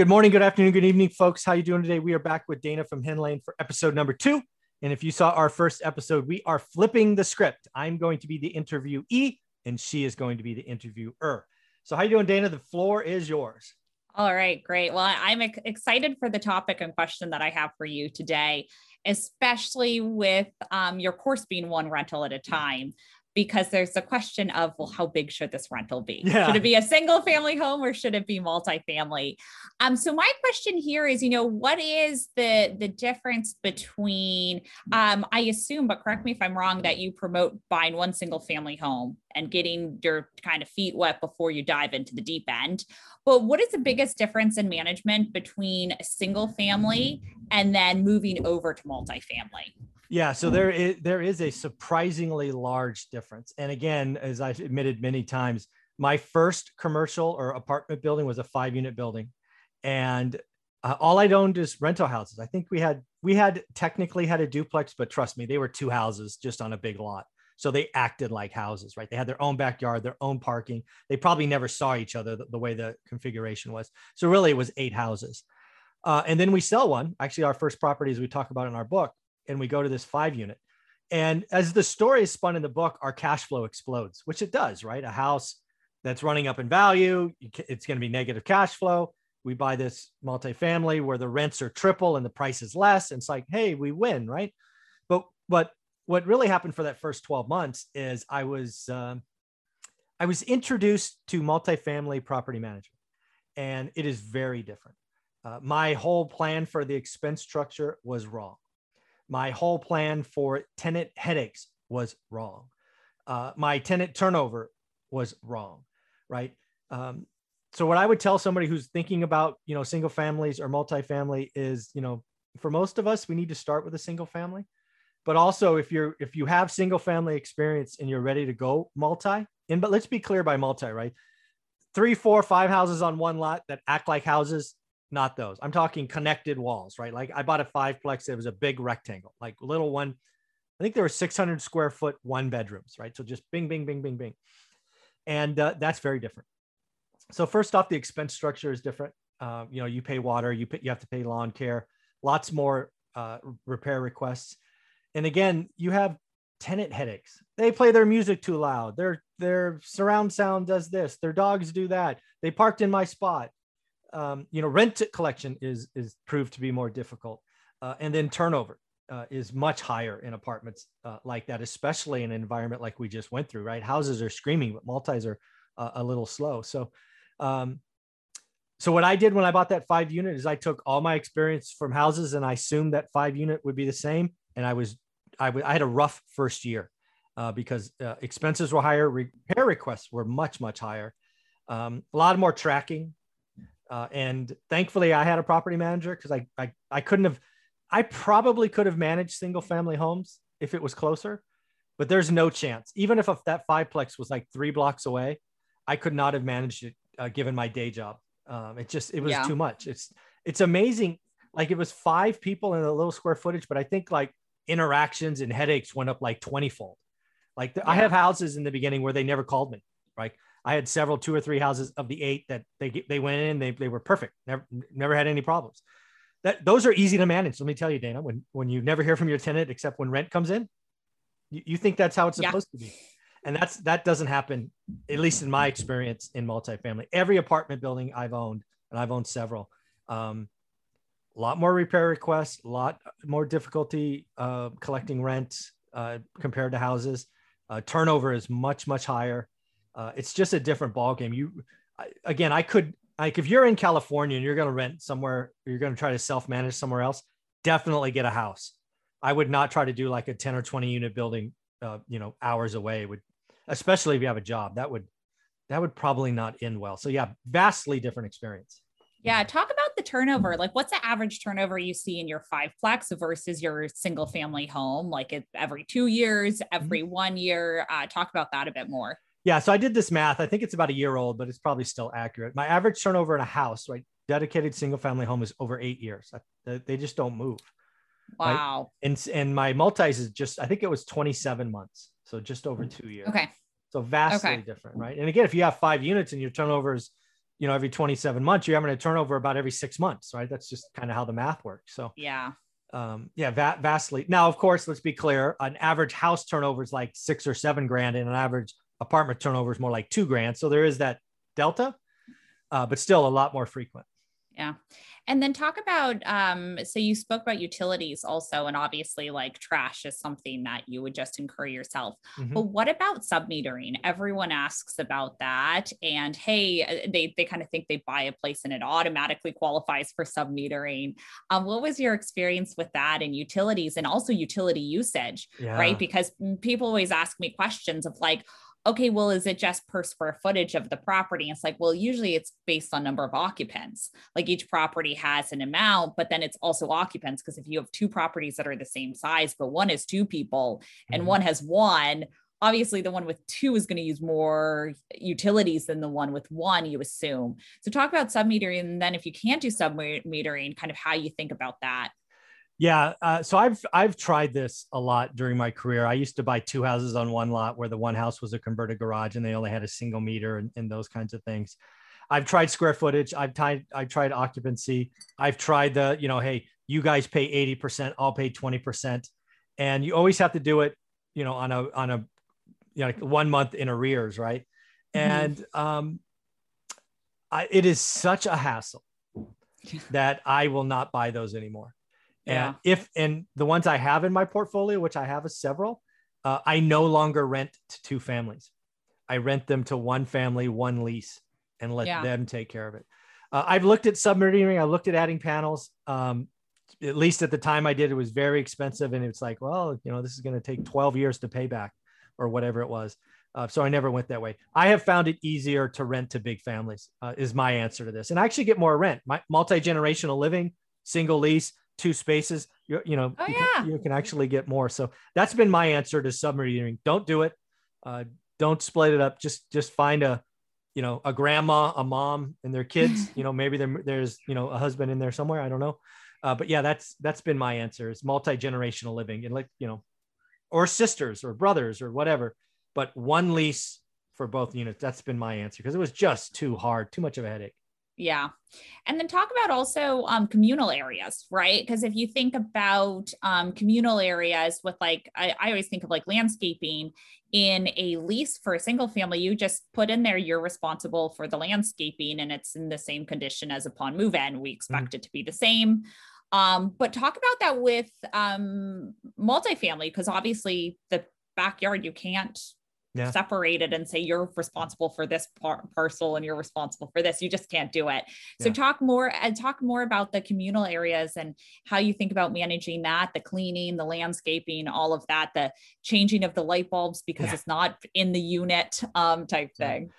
Good morning, good afternoon, good evening, folks. How you doing today? We are back with Dana from Hemlane for episode number two. And if you saw our first episode, we are flipping the script. I'm going to be the interviewee, and she is going to be the interviewer. So, how you doing, Dana? The floor is yours. All right, great. Well, I'm excited for the topic and question that I have for you today, especially with um, your course being one rental at a time because there's a question of well how big should this rental be? Yeah. should it be a single family home or should it be multifamily? Um so my question here is you know what is the the difference between um i assume but correct me if i'm wrong that you promote buying one single family home and getting your kind of feet wet before you dive into the deep end. But what is the biggest difference in management between a single family and then moving over to multifamily yeah, so there is there is a surprisingly large difference. And again, as I've admitted many times, my first commercial or apartment building was a five unit building, and uh, all I'd owned is rental houses. I think we had we had technically had a duplex, but trust me, they were two houses just on a big lot. So they acted like houses, right? They had their own backyard, their own parking. They probably never saw each other the, the way the configuration was. So really, it was eight houses. Uh, and then we sell one. Actually, our first property, as we talk about in our book, and we go to this five unit. And as the story is spun in the book, our cash flow explodes, which it does, right? A house that's running up in value, it's going to be negative cash flow. We buy this multifamily where the rents are triple and the price is less. And it's like, hey, we win, right? But but what really happened for that first 12 months is I was um, I was introduced to multifamily property management, and it is very different. Uh, my whole plan for the expense structure was wrong my whole plan for tenant headaches was wrong. Uh, my tenant turnover was wrong, right? Um, so what I would tell somebody who's thinking about, you know, single families or multifamily is, you know, for most of us, we need to start with a single family. But also, if you're if you have single family experience and you're ready to go multi, and but let's be clear by multi, right? Three, four, five houses on one lot that act like houses not those. I'm talking connected walls, right? Like I bought a fiveplex. It was a big rectangle, like little one. I think there were 600 square foot one bedrooms, right? So just bing, bing, bing, bing, bing. And uh, that's very different. So first off, the expense structure is different. Uh, you know, you pay water, you pay, you have to pay lawn care, lots more uh, repair requests. And again, you have tenant headaches. They play their music too loud. Their their surround sound does this. Their dogs do that. They parked in my spot um, you know, rent collection is is proved to be more difficult, uh, and then turnover uh, is much higher in apartments uh, like that, especially in an environment like we just went through. Right, houses are screaming, but multis are uh, a little slow. So, um, so what I did when I bought that five unit is I took all my experience from houses and I assumed that five unit would be the same, and I was I, w- I had a rough first year uh, because uh, expenses were higher, repair requests were much much higher. Um, a lot more tracking, uh, and thankfully, I had a property manager because I, I I couldn't have. I probably could have managed single family homes if it was closer, but there's no chance. Even if that fiveplex was like three blocks away, I could not have managed it uh, given my day job. Um, it just it was yeah. too much. It's it's amazing. Like it was five people in a little square footage, but I think like interactions and headaches went up like 20 fold. Like the, yeah. I have houses in the beginning where they never called me. Right. I had several two or three houses of the eight that they they went in, they they were perfect, never never had any problems. That those are easy to manage. Let me tell you, Dana, when when you never hear from your tenant except when rent comes in, you, you think that's how it's supposed yeah. to be. And that's that doesn't happen, at least in my experience in multifamily. Every apartment building I've owned, and I've owned several, um, a lot more repair requests, a lot more difficulty uh, collecting rent uh, compared to houses. Uh, turnover is much much higher. Uh, it's just a different ball game. You, I, again, I could like if you're in California and you're going to rent somewhere, you're going to try to self manage somewhere else. Definitely get a house. I would not try to do like a 10 or 20 unit building, uh, you know, hours away. Would especially if you have a job that would that would probably not end well. So yeah, vastly different experience. Yeah, talk about the turnover. Like, what's the average turnover you see in your fiveplex versus your single family home? Like, every two years, every mm-hmm. one year. Uh, talk about that a bit more. Yeah, so I did this math. I think it's about a year old, but it's probably still accurate. My average turnover in a house, right, dedicated single family home is over eight years. They just don't move. Wow. Right? And and my multis is just I think it was 27 months, so just over two years. Okay. So vastly okay. different, right? And again, if you have five units and your turnover is, you know, every 27 months, you're having a turnover about every six months, right? That's just kind of how the math works. So yeah. Um, yeah, va- vastly. Now, of course, let's be clear. An average house turnover is like six or seven grand, and an average apartment turnover is more like two grand. So there is that delta, uh, but still a lot more frequent. Yeah. And then talk about um, so you spoke about utilities also, and obviously like trash is something that you would just incur yourself. Mm-hmm. But what about submetering? Everyone asks about that. And hey, uh, they they kind of think they buy a place and it automatically qualifies for submetering. Um, what was your experience with that and utilities and also utility usage? Yeah. Right. Because people always ask me questions of like, okay, well, is it just per square footage of the property? it's like, well, usually it's based on number of occupants. Like each property has an amount, but then it's also occupants. Because if you have two properties that are the same size, but one is two people and mm-hmm. one has one, obviously the one with two is going to use more utilities than the one with one, you assume. So talk about submetering. And then if you can't do submetering, kind of how you think about that. Yeah, uh, so I've I've tried this a lot during my career. I used to buy two houses on one lot where the one house was a converted garage and they only had a single meter and, and those kinds of things. I've tried square footage. I've tried I've tried occupancy. I've tried the you know hey you guys pay eighty percent, I'll pay twenty percent, and you always have to do it you know on a on a you know one month in arrears, right? Mm-hmm. And um, I, it is such a hassle that I will not buy those anymore. Yeah. And if and the ones I have in my portfolio, which I have a several, uh, I no longer rent to two families. I rent them to one family, one lease, and let yeah. them take care of it. Uh, I've looked at submetering. I looked at adding panels. Um, at least at the time I did, it was very expensive, and it's like, well, you know, this is going to take 12 years to pay back, or whatever it was. Uh, so I never went that way. I have found it easier to rent to big families. Uh, is my answer to this, and I actually get more rent. My multi generational living, single lease two spaces, you, you know, oh, you, yeah. can, you, can, actually get more. So that's been my answer to submetering. Don't do it. Uh, don't split it up. Just, just find a, you know, a grandma, a mom and their kids, you know, maybe there, there's, you know, a husband in there somewhere. I don't know. Uh, but yeah, that's, that's been my answer is multi-generational living and like, you know, or sisters or brothers or whatever, but one lease for both units. That's been my answer because it was just too hard, too much of a headache. Yeah. And then talk about also um, communal areas, right? Because if you think about um, communal areas with like, I, I, always think of like landscaping in a lease for a single family, you just put in there, you're responsible for the landscaping and it's in the same condition as upon move in. We expect mm-hmm. it to be the same. Um, but talk about that with um, multifamily, because obviously the backyard, you can't yeah. separated and say you're responsible for this par- parcel and you're responsible for this. You just can't do it. So yeah. talk more and talk more about the communal areas and how you think about managing that the cleaning the landscaping all of that the changing of the light bulbs because yeah. it's not in the unit um, type thing.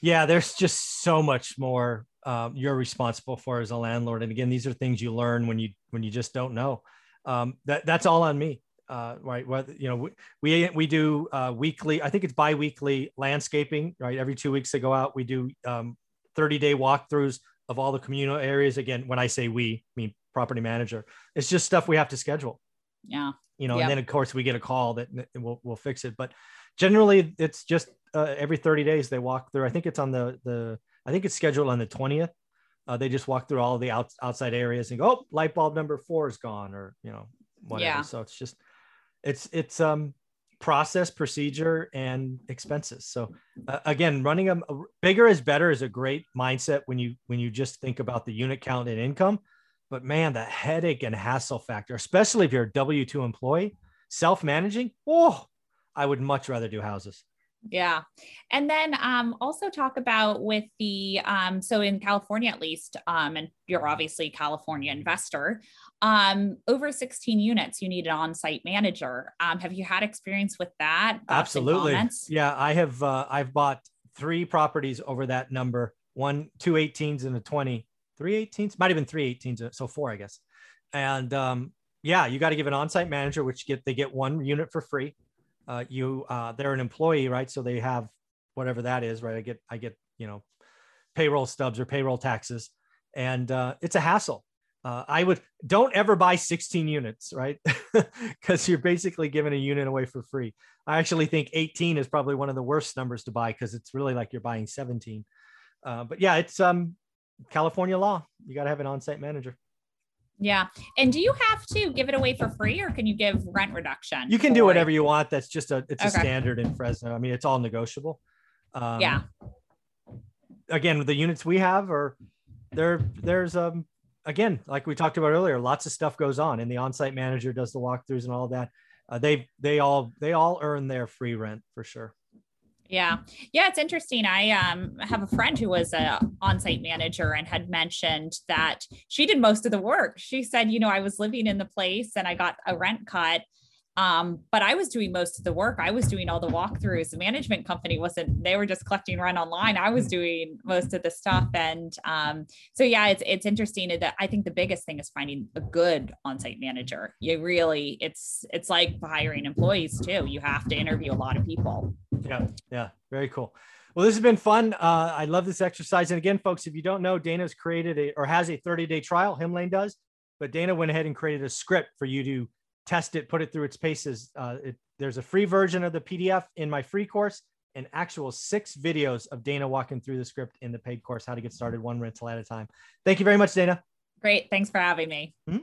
Yeah there's just so much more um, you're responsible for as a landlord. And again these are things you learn when you when you just don't know. Um, that that's all on me uh, right? What you know, we we do uh, weekly. I think it's biweekly landscaping. Right, every two weeks they go out. We do um, 30 day walkthroughs of all the communal areas. Again, when I say we, I mean property manager. It's just stuff we have to schedule. Yeah. You know, yep. and then of course we get a call that we'll we'll fix it. But generally, it's just uh, every 30 days they walk through. I think it's on the the I think it's scheduled on the 20th. Uh, they just walk through all the out, outside areas and go, oh, light bulb number four is gone, or you know, whatever. Yeah. So it's just it's it's um process procedure and expenses. So uh, again running a, a, bigger is better is a great mindset when you when you just think about the unit count and income. But man the headache and hassle factor especially if you're a w2 employee self-managing oh i would much rather do houses yeah. And then um, also talk about with the, um, so in California at least, um, and you're obviously California investor, um, over 16 units, you need an on-site manager. Um, have you had experience with that? Absolutely. Yeah, I have, uh, I've bought three properties over that number, one, two 18s and a 20, three 18s, might have been three 18s. So four, I guess. And um, yeah, you got to give an on-site manager, which get, they get one unit for free uh, you uh, they're an employee, right? So they have whatever that is, right? I get I get you know payroll stubs or payroll taxes, and uh, it's a hassle. Uh, I would don't ever buy 16 units, right? Because you're basically giving a unit away for free. I actually think 18 is probably one of the worst numbers to buy because it's really like you're buying 17. uh, but yeah, it's um, California law. You got to have an on-site manager. Yeah. And do you have to give it away for free or can you give rent reduction? You can do whatever you want. That's just a it's okay. a standard in Fresno. I mean, it's all negotiable. Um, yeah. Again, the units we have are there. There's um again, like we talked about earlier, lots of stuff goes on, and the on-site manager does the walkthroughs and all that. Uh, they they all they all earn their free rent for sure. Yeah. Yeah, it's interesting. I um, have a friend who was a on-site manager and had mentioned that she did most of the work. She said, you know, I was living in the place and I got a rent cut um, but I was doing most of the work. I was doing all the walkthroughs. The management company wasn't, they were just collecting rent online. I was doing most of the stuff. And um, so yeah, it's it's interesting that I think the biggest thing is finding a good on-site manager. You really, it's it's like hiring employees too. You have to interview a lot of people. Yeah, yeah, very cool. Well, this has been fun. Uh, I love this exercise. And again, folks, if you don't know, Dana's created a or has a 30-day trial. Hemlane does, but Dana went ahead and created a script for you to test it, put it through its paces. Uh, it, there's a free version of the PDF in my free course and actual six videos of Dana walking through the script in the paid course, how to get started one rental at a time. Thank you very much, Dana. Great. Thanks for having me. Mm-hmm.